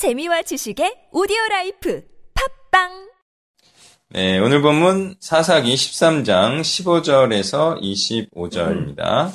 재미와 지식의 오디오 life 팟빵 네, 오늘 본문 사사기 13장 15절에서 25절입니다.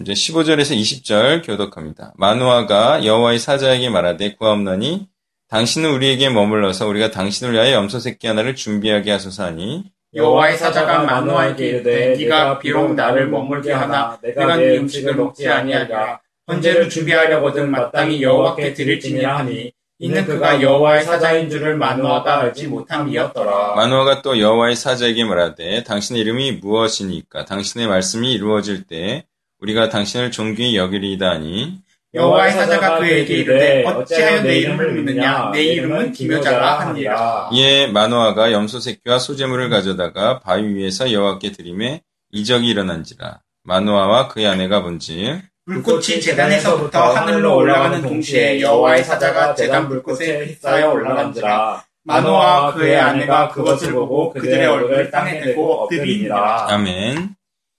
이제 15절에서 20절 교독합니다. 마노아가 여호와의 사자에게 말하되 구하옵나니 당신은 우리에게 머물러서 우리가 당신을 위하여 염소 새끼 하나를 준비하게 하소서 하니 여호와의 사자가 마노아에게 이르되 네가 비록 나를 머물게 하나 내가 네 음식을 먹지 아니하리라 헌제를 준비하려거든 마땅히 여호와께 드릴지니라 하니 이는 그가 여호와의 사자인 줄을 마누아가 알지 못함이었더라. 마누아가 또 여호와의 사자에게 말하되 당신의 이름이 무엇이니까? 당신의 말씀이 이루어질 때 우리가 당신을 존귀히 여기리이다 하니 여호와의 사자가 그에게 이르되 어찌하여 내 이름을 묻느냐? 내 이름은 기묘자라 하니라. 이에 마노아가 염소 새끼와 소재물을 가져다가 바위 위에서 여호와께 드림에 이적이 일어난지라. 마노아와 그의 아내가 본즉 불꽃이 재단에서부터 하늘로 올라가는 동시에 여호와의 사자가 재단 불꽃에 휩싸여 올라간지라 마노아와 그의 아내가 그것을 보고 그들의 얼굴을 땅에 대고 엎드리니라 아멘.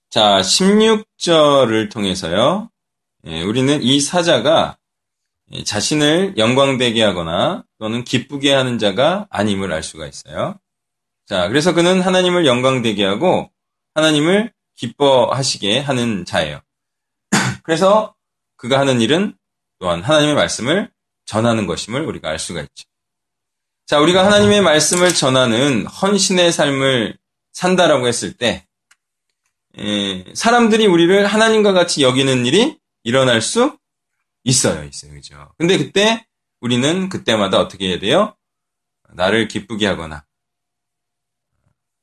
자, 16절을 통해서요. 예, 우리는 이 사자가 예, 자신을 영광되게 하거나 또는 기쁘게 하는 자가 아님을 알 수가 있어요. 자, 그래서 그는 하나님을 영광되게 하고 하나님을 기뻐하시게 하는 자예요. 그래서 그가 하는 일은 또한 하나님의 말씀을 전하는 것임을 우리가 알 수가 있죠. 자, 우리가 하나님의 말씀을 전하는 헌신의 삶을 산다라고 했을 때, 에, 사람들이 우리를 하나님과 같이 여기는 일이 일어날 수 있어요, 있어요, 그죠? 근데 그때 우리는 그때마다 어떻게 해야 돼요? 나를 기쁘게 하거나,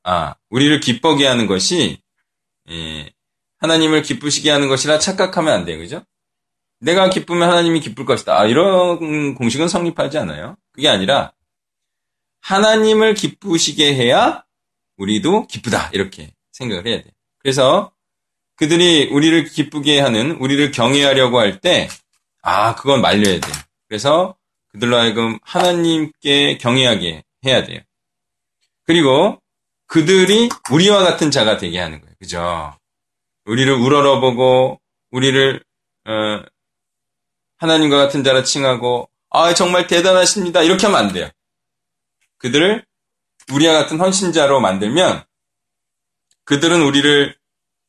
아, 우리를 기쁘게 하는 것이, 에, 하나님을 기쁘시게 하는 것이라 착각하면 안 돼요, 그죠? 내가 기쁘면 하나님이 기쁠 것이다. 아, 이런 공식은 성립하지 않아요. 그게 아니라, 하나님을 기쁘시게 해야 우리도 기쁘다. 이렇게 생각을 해야 돼요. 그래서 그들이 우리를 기쁘게 하는, 우리를 경외하려고 할 때, 아, 그건 말려야 돼요. 그래서 그들로 하여금 하나님께 경외하게 해야 돼요. 그리고 그들이 우리와 같은 자가 되게 하는 거예요. 그죠? 우리를 우러러보고, 우리를, 어, 하나님과 같은 자라 칭하고, 아, 정말 대단하십니다. 이렇게 하면 안 돼요. 그들을 우리와 같은 헌신자로 만들면 그들은 우리를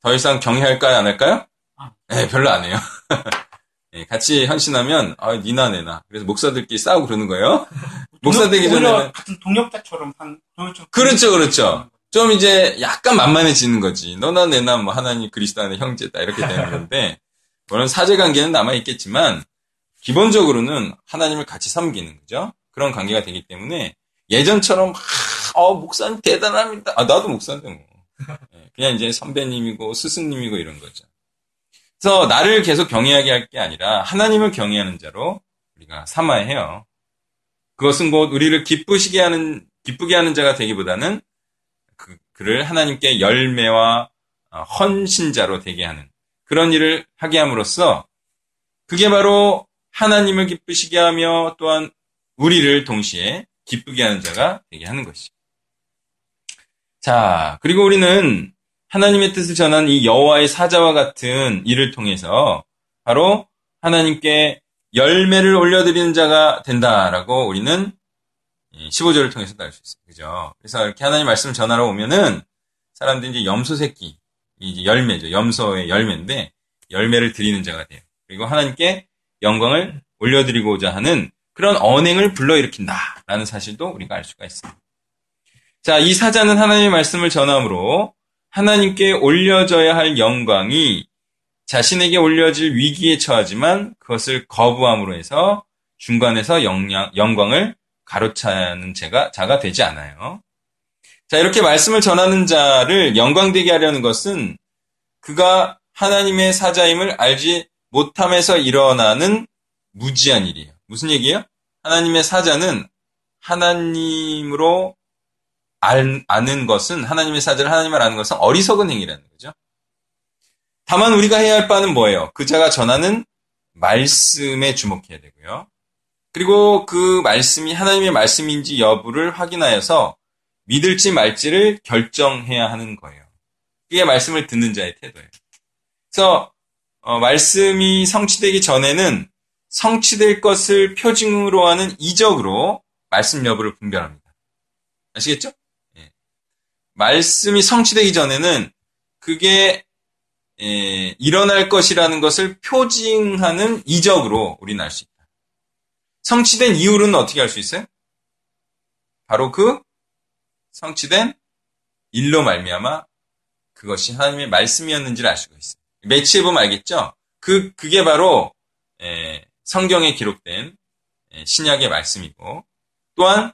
더 이상 경외할까요, 안 할까요? 네, 별로 안 해요. 네, 같이 헌신하면 아, 니나 내나. 그래서 목사들끼리 싸우고 그러는 거예요. 목사 되기 오히려 전에는 같은 동력자처럼 한 동력자 그렇죠, 그렇죠. 좀 이제 약간 만만해지는 거지. 너나 내나 뭐 하나님 그리스도 안에 형제다 이렇게 되는 건데 물론 사제 관계는 남아 있겠지만 기본적으로는 하나님을 같이 섬기는 거죠. 그런 관계가 되기 때문에 예전처럼 아, 어, 목사님 대단합니다. 아 나도 목사인데 뭐. 예, 그냥 이제 선배님이고 스승님이고 이런 거죠. 그래서 나를 계속 경외하게 할 게 아니라 하나님을 경외하는 자로 우리가 삼아야 해요. 그것은 곧 우리를 기쁘시게 하는 기쁘게 하는 자가 되기보다는 그, 그를 하나님께 열매와 어, 헌신자로 되게 하는 그런 일을 하게 함으로써 그게 바로 하나님을 기쁘시게 하며 또한 우리를 동시에 기쁘게 하는 자가 되게 하는 것이죠. 자, 그리고 우리는 하나님의 뜻을 전하는 이 여호와의 사자와 같은 일을 통해서 바로 하나님께 열매를 올려드리는 자가 된다라고 우리는 15절을 통해서도 알 수 있어요. 그죠? 그래서 이렇게 하나님 말씀을 전하러 오면은 사람들이 이제 염소 새끼, 이제 열매죠. 염소의 열매인데 열매를 드리는 자가 돼요. 그리고 하나님께 영광을 올려드리고자 하는 그런 언행을 불러일으킨다라는 사실도 우리가 알 수가 있습니다. 자, 이 사자는 하나님의 말씀을 전함으로 하나님께 올려져야 할 영광이 자신에게 올려질 위기에 처하지만 그것을 거부함으로 해서 중간에서 영광을 가로차는 자가, 자가 되지 않아요. 자, 이렇게 말씀을 전하는 자를 영광되게 하려는 것은 그가 하나님의 사자임을 알지 못함에서 일어나는 무지한 일이에요. 무슨 얘기예요? 하나님의 사자는 하나님으로 알, 아는 것은 하나님의 사자를 하나님을 아는 것은 어리석은 행위라는 거죠. 다만 우리가 해야 할 바는 뭐예요? 그자가 전하는 말씀에 주목해야 되고요. 그리고 그 말씀이 하나님의 말씀인지 여부를 확인하여서 믿을지 말지를 결정해야 하는 거예요. 그게 말씀을 듣는 자의 태도예요. 그래서 어, 말씀이 성취되기 전에는 성취될 것을 표징으로 하는 이적으로 말씀 여부를 분별합니다. 아시겠죠? 예. 말씀이 성취되기 전에는 그게 예, 일어날 것이라는 것을 표징하는 이적으로 우리는 알 수 있다. 성취된 이유는 어떻게 알 수 있어요? 바로 그 성취된 일로 말미암아 그것이 하나님의 말씀이었는지를 알 수가 있어요. 매치해 보면 알겠죠? 그 그게 바로 예, 성경에 기록된 예, 신약의 말씀이고 또한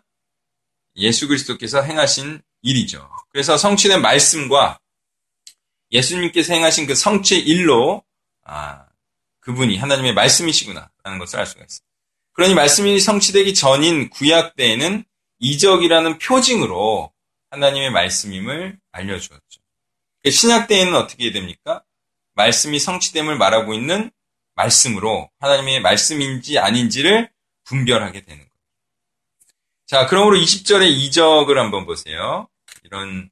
예수 그리스도께서 행하신 일이죠. 그래서 성취된 말씀과 예수님께서 행하신 그 성취의 일로 아, 그분이 하나님의 말씀이시구나라는 것을 알 수가 있어요. 그러니 말씀이 성취되기 전인 구약 때에는 이적이라는 표징으로 하나님의 말씀임을 알려주었죠. 신약 때에는 어떻게 됩니까? 말씀이 성취됨을 말하고 있는 말씀으로 하나님의 말씀인지 아닌지를 분별하게 되는 거예요. 자, 그러므로 20절의 이적을 한번 보세요. 이런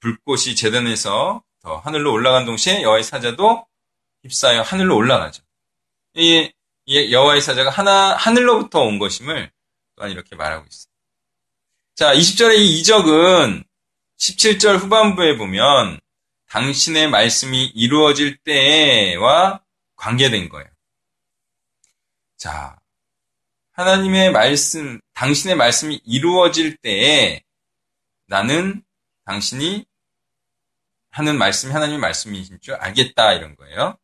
불꽃이 재단에서 더 하늘로 올라간 동시에 여호와의 사자도 휩싸여 하늘로 올라가죠. 이, 이 여호와의 사자가 하나 하늘로부터 온 것임을 또한 이렇게 말하고 있어요. 자, 20절의 이 이적은 17절 후반부에 보면 당신의 말씀이 이루어질 때와 관계된 거예요. 자, 하나님의 말씀, 당신의 말씀이 이루어질 때에 나는 당신이 하는 말씀이 하나님의 말씀이신 줄 알겠다 이런 거예요.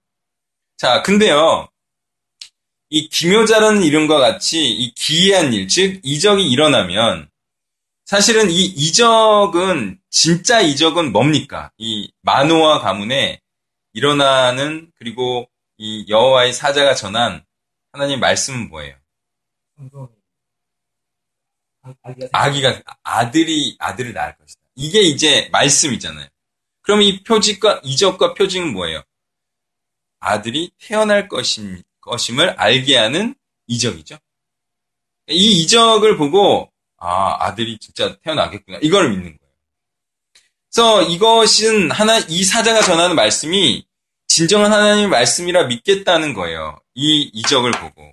자, 근데요. 이 기묘자라는 이름과 같이 이 기이한 일, 즉 이적이 일어나면 사실은 이 이적은 진짜 이적은 뭡니까? 이 만호와 가문에 일어나는 그리고 이 여호와의 사자가 전한 하나님 말씀은 뭐예요? 아기가 아들이 아들을 낳을 것이다. 이게 이제 말씀이잖아요. 그럼 이 표직과 이적과 표징은 뭐예요? 아들이 태어날 것임, 것임을 알게 하는 이적이죠. 이 이적을 보고 아 아들이 진짜 태어나겠구나 이걸 믿는 거예요. 그래서 이것은 하나 이 사자가 전하는 말씀이 진정한 하나님의 말씀이라 믿겠다는 거예요. 이 이적을 보고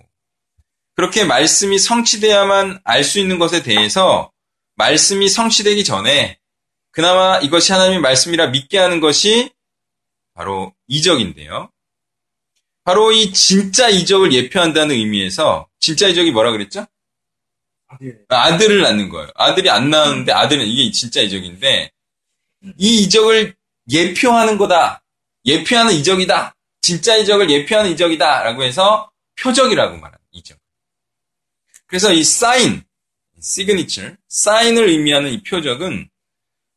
그렇게 말씀이 성취돼야만 알 수 있는 것에 대해서 말씀이 성취되기 전에 그나마 이것이 하나님의 말씀이라 믿게 하는 것이 바로 이적인데요. 바로 이 진짜 이적을 예표한다는 의미에서 진짜 이적이 뭐라 그랬죠? 아들. 아들을 낳는 거예요. 아들이 안 낳았는데 아들은 이게 진짜 이적인데 이 이적을 예표하는 거다. 예표하는 이적이다. 진짜 이적을 예표하는 이적이다. 라고 해서 표적이라고 말하는 이적. 그래서 이 사인, 시그니처, 사인을 의미하는 이 표적은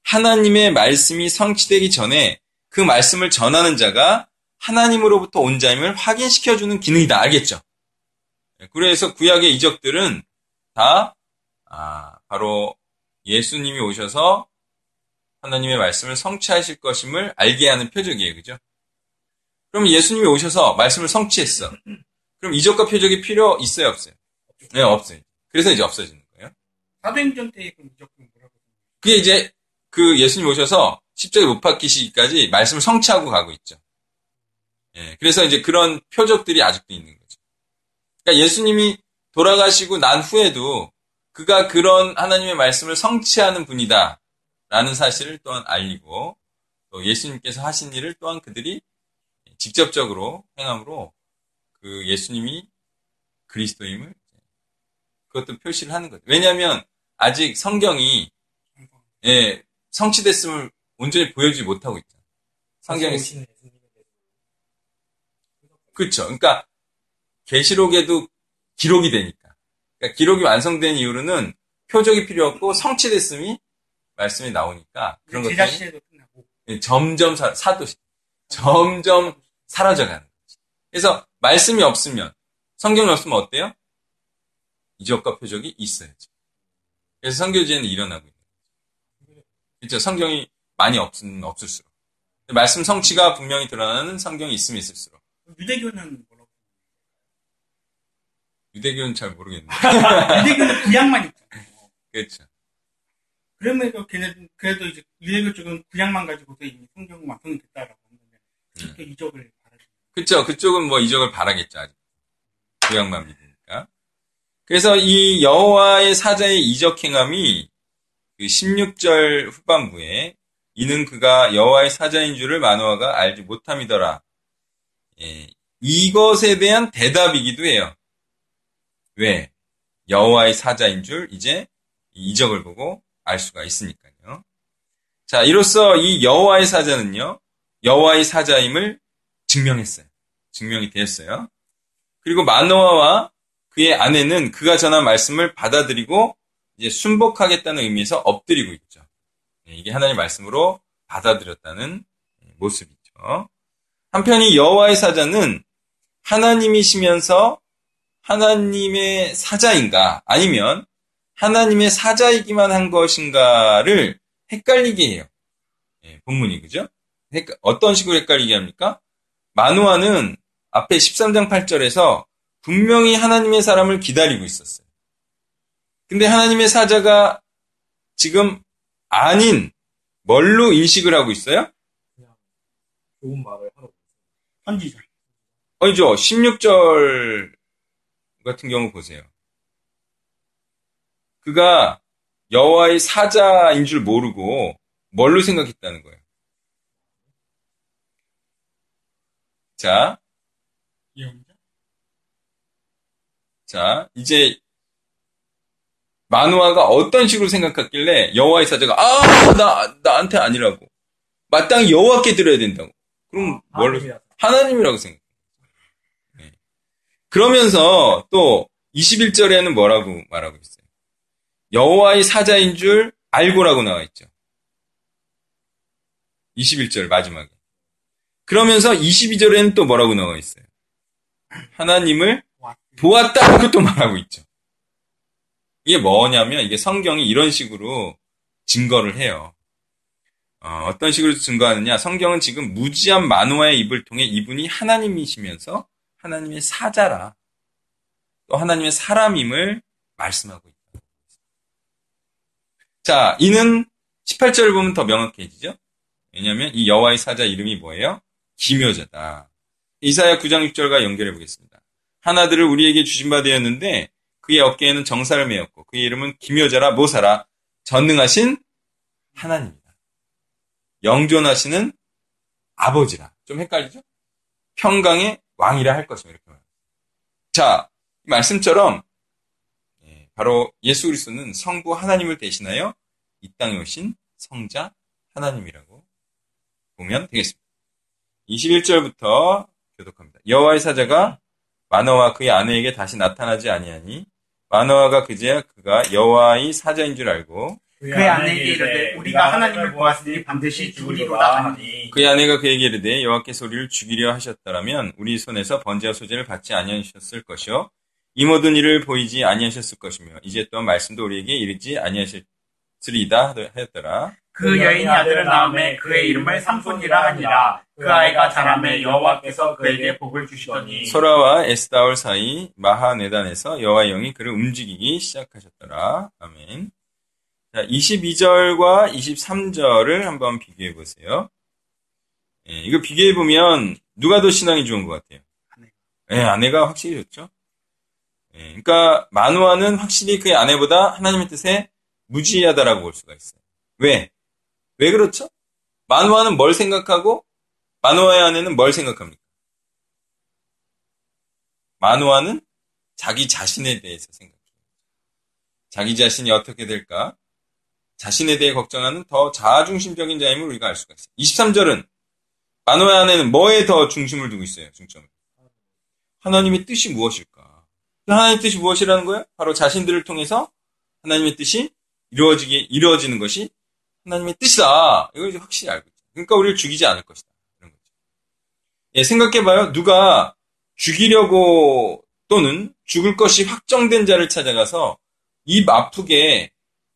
하나님의 말씀이 성취되기 전에 그 말씀을 전하는 자가 하나님으로부터 온 자임을 확인시켜주는 기능이다. 알겠죠? 그래서 구약의 이적들은 다 아, 바로 예수님이 오셔서 하나님의 말씀을 성취하실 것임을 알게 하는 표적이에요. 그죠? 그럼 예수님이 오셔서 말씀을 성취했어. 그럼 이적과 표적이 필요 있어요, 없어요? 네, 없어요. 그래서 이제 없어지는 거예요. 사도행전 때의 그 이적은 뭐라고? 그게 이제 그 예수님 오셔서 십자가에 못 박히시기까지 말씀을 성취하고 가고 있죠. 예, 그래서 이제 그런 표적들이 아직도 있는 거죠. 그러니까 예수님이 돌아가시고 난 후에도 그가 그런 하나님의 말씀을 성취하는 분이다. 라는 사실을 또한 알리고 또 예수님께서 하신 일을 또한 그들이 직접적으로 행함으로 그 예수님이 그리스도임을 그것도 표시를 하는 거죠. 왜냐하면 아직 성경이 예, 성취됐음을 온전히 보여주지 못하고 있잖아요. 성경이 그렇죠. 그러니까 계시록에도 기록이 되니까. 그러니까 기록이 완성된 이후로는 표적이 필요 없고 성취됐음이 말씀이 나오니까 그런 것들이 예, 점점 사, 사도 점점 사라져가는 거지. 그래서 말씀이 없으면 성경이 없으면 어때요? 이적과 표적이 있어야죠. 그래서 성교지에는 일어나고 있는 거죠. 그렇죠. 성경이 많이 없은 없을수록 말씀 성취가 분명히 드러나는 성경이 있으면 있을수록 유대교는 뭐라고? 유대교는 잘 모르겠는데. 유대교는 구약만 있잖아요. 그렇죠. 그러면서 걔네 그래도 이제 유대교 쪽은 구약만 가지고도 이미 성경 완성이 됐다라고 하는데 음. 이적을 바라죠. 그렇죠. 그쪽은 뭐 이적을 바라겠죠. 아직. 구약만 믿으니까. 그래서 이 여호와의 사자의 이적 행함이 그 16절 후반부에 이는 그가 여호와의 사자인 줄을 마노아가 알지 못함이더라. 예, 이것에 대한 대답이기도 해요. 왜? 여호와의 사자인 줄 이제 이적을 보고 알 수가 있으니까요. 자, 이로써 이 여호와의 사자는요. 여호와의 사자임을 증명했어요. 증명이 되었어요. 그리고 마노아와 그의 아내는 그가 전한 말씀을 받아들이고 이제 순복하겠다는 의미에서 엎드리고 있죠. 네, 이게 하나님의 말씀으로 받아들였다는 모습이죠. 한편 이 여호와의 사자는 하나님이시면서 하나님의 사자인가 아니면 하나님의 사자이기만 한 것인가를 헷갈리게 해요. 예, 본문이 그죠? 어떤 식으로 헷갈리게 합니까? 마누아는 앞에 13장 8절에서 분명히 하나님의 사람을 기다리고 있었어요. 근데 하나님의 사자가 지금 아닌 뭘로 인식을 하고 있어요? 좋은 말을 선지자. 아니죠. 16절 같은 경우 보세요. 그가 여호와의 사자인 줄 모르고 뭘로 생각했다는 거예요. 자. 자, 이제 마누아가 어떤 식으로 생각했길래 여호와의 사자가 아, 나 나한테 아니라고. 마땅히 여호와께 드려야 된다고. 그럼 뭘로 하나님이라고 생각. 네. 그러면서 또 21절에는 뭐라고 말하고 있어요? 여호와의 사자인 줄 알고라고 나와 있죠. 21절 마지막에. 그러면서 22절에는 또 뭐라고 나와 있어요? 하나님을 보았다고 또 말하고 있죠. 이게 뭐냐면 이게 성경이 이런 식으로 증거를 해요. 어, 떤 식으로 증거하느냐? 성경은 지금 무지한 만화의 입을 통해 이분이 하나님이시면서 하나님의 사자라 또 하나님의 사람임을 말씀하고 있다. 자, 이는 18절을 보면 더 명확해지죠? 왜냐하면 이 여호와의 사자 이름이 뭐예요? 기묘자다. 이사야 9장 6절과 연결해 보겠습니다. 하나들을 우리에게 주신 바 되었는데 그의 어깨에는 정사를 메었고 그의 이름은 기묘자라 모사라 전능하신 하나님이다. 영존하시는 아버지라. 좀 헷갈리죠? 평강의 왕이라 할 것이며 이렇게 말합니다. 자, 이 말씀처럼 예, 바로 예수 그리스도는 성부 하나님을 대신하여 이 땅에 오신 성자 하나님이라고 보면 되겠습니다. 21절부터 교독합니다. 여호와의 사자가 마노와 그의 아내에게 다시 나타나지 아니하니 마노아가 그제야 그가 여호와의 사자인 줄 알고 그의 아내에게 이르되 우리가 하나님을 보았으니 반드시 죽으리로다 하니 그의 아내가 그에게 이르되 여호와께서 우리를 죽이려 하셨더라면 우리 손에서 번제와 소제를 받지 아니하셨을 것이요 이 모든 일을 보이지 아니하셨을 것이며 이제 또한 말씀도 우리에게 이르지 아니하셨으리이다 하였더라 그 여인이 아들을 낳음에 그의 이름을 삼손이라 하니라. 그 아이가 자라매 여호와께서 그에게 복을 주시더니 소라와 에스다올 사이 마하네단에서 여호와의 영이 그를 움직이기 시작하셨더라. 아멘. 자, 22절과 23절을 한번 비교해 보세요. 예, 이거 비교해 보면 누가 더 신앙이 좋은 것 같아요? 아내가. 예, 아내가 확실히 좋죠. 예, 그러니까 마누아는 확실히 그의 아내보다 하나님의 뜻에 무지하다라고 볼 수가 있어요. 왜? 왜 그렇죠? 만화는 뭘 생각하고 만화의 아내는 뭘 생각합니까? 만화는 자기 자신에 대해서 생각해요. 자기 자신이 어떻게 될까? 자신에 대해 걱정하는 더 자아중심적인 자임을 우리가 알 수가 있어요. 23절은 만화의 아내는 뭐에 더 중심을 두고 있어요? 중점을. 하나님의 뜻이 무엇일까? 하나님의 뜻이 무엇이라는 거예요? 바로 자신들을 통해서 하나님의 뜻이 이루어지게 이루어지는 것이 하나님의 뜻이다. 이걸 이제 확실히 알고 있죠. 그러니까 우리를 죽이지 않을 것이다. 이런 거죠. 예, 생각해봐요. 누가 죽이려고 또는 죽을 것이 확정된 자를 찾아가서 입 아프게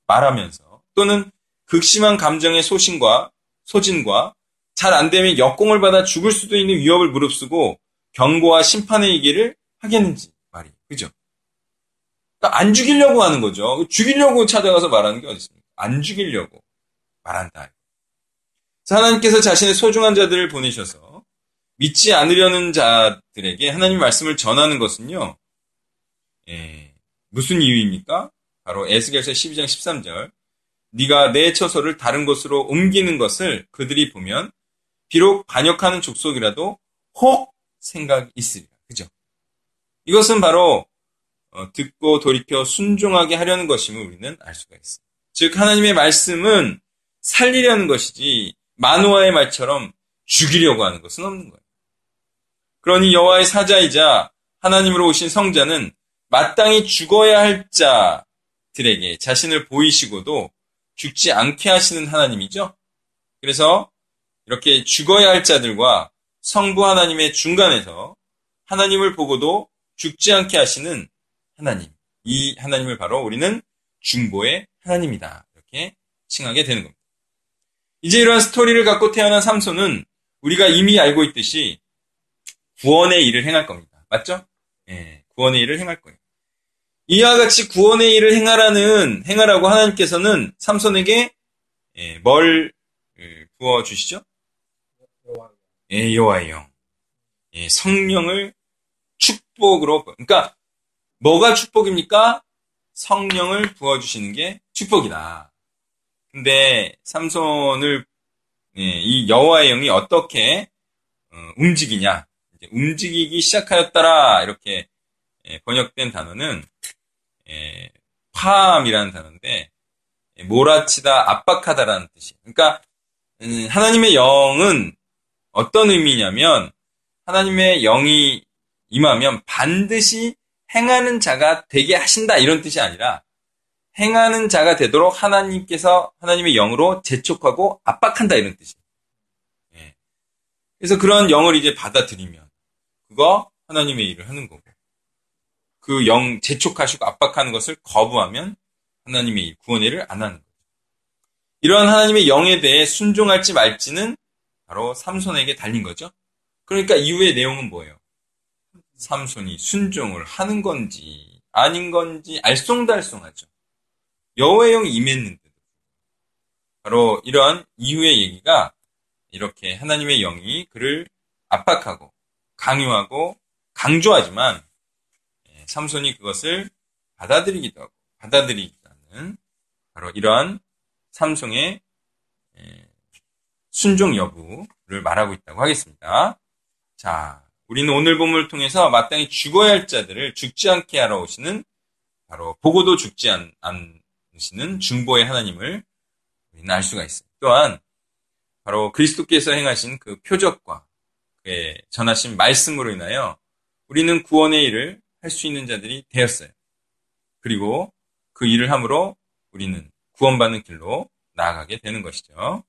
말하면서 또는 극심한 감정의 소신과 소진과 잘 안 되면 역공을 받아 죽을 수도 있는 위협을 무릅쓰고 경고와 심판의 얘기를 하겠는지 말이 그죠? 그러니까 안 죽이려고 하는 거죠. 죽이려고 찾아가서 말하는 게 어디 있습니까? 안 죽이려고. 말한다. 하나님께서 자신의 소중한 자들을 보내셔서 믿지 않으려는 자들에게 하나님 말씀을 전하는 것은요, 예, 무슨 이유입니까? 바로 에스겔서 12장 13절. 네가 내 처소를 다른 곳으로 옮기는 것을 그들이 보면 비록 반역하는 족속이라도 혹 생각이 있으리라. 그죠? 이것은 바로 어, 듣고 돌이켜 순종하게 하려는 것임을 우리는 알 수가 있습니다. 즉 하나님의 말씀은 살리려는 것이지 마누아의 말처럼 죽이려고 하는 것은 없는 거예요. 그러니 여호와의 사자이자 하나님으로 오신 성자는 마땅히 죽어야 할 자들에게 자신을 보이시고도 죽지 않게 하시는 하나님이죠. 그래서 이렇게 죽어야 할 자들과 성부 하나님의 중간에서 하나님을 보고도 죽지 않게 하시는 하나님. 이 하나님을 바로 우리는 중보의 하나님이다. 이렇게 칭하게 되는 겁니다. 이제 이러한 스토리를 갖고 태어난 삼손은 우리가 이미 알고 있듯이 구원의 일을 행할 겁니다. 맞죠? 예, 구원의 일을 행할 거예요. 이와 같이 구원의 일을 행하라는 행하라고 하나님께서는 삼손에게 예, 뭘 예, 부어 주시죠? 예, 여호와의 영, 예, 성령을 축복으로 그러니까 뭐가 축복입니까? 성령을 부어 주시는 게 축복이다. 근데 삼손을 예, 이 여호와의 영이 어떻게 어, 움직이냐? 움직이기 시작하였더라 이렇게 예, 번역된 단어는 예, 파암이라는 단어인데 예, 몰아치다, 압박하다라는 뜻이. 그러니까 음, 하나님의 영은 어떤 의미냐면 하나님의 영이 임하면 반드시 행하는 자가 되게 하신다 이런 뜻이 아니라 행하는 자가 되도록 하나님께서 하나님의 영으로 재촉하고 압박한다 이런 뜻이에요. 예. 그래서 그런 영을 이제 받아들이면 그거 하나님의 일을 하는 거고 그 영 재촉하시고 압박하는 것을 거부하면 하나님의 일, 구원의 일을 안 하는 거죠. 이러한 하나님의 영에 대해 순종할지 말지는 바로 삼손에게 달린 거죠. 그러니까 이후의 내용은 뭐예요? 삼손이 순종을 하는 건지 아닌 건지 알쏭달쏭하죠. 여호와의 영이 임했는데도 바로 이러한 이후의 얘기가 이렇게 하나님의 영이 그를 압박하고 강요하고 강조하지만 예, 삼손이 그것을 받아들이기도 하고 받아들이지 않는 바로 이러한 삼손의 예, 순종 여부를 말하고 있다고 하겠습니다. 자, 우리는 오늘 본문을 통해서 마땅히 죽어야 할 자들을 죽지 않게 하러 오시는 바로 보고도 죽지 않, 않으시는 중보의 하나님을 우리는 알 수가 있습니다. 또한 바로 그리스도께서 행하신 그 표적과 그의 전하신 말씀으로 인하여 우리는 구원의 일을 할 수 있는 자들이 되었어요. 그리고 그 일을 함으로 우리는 구원받는 길로 나아가게 되는 것이죠.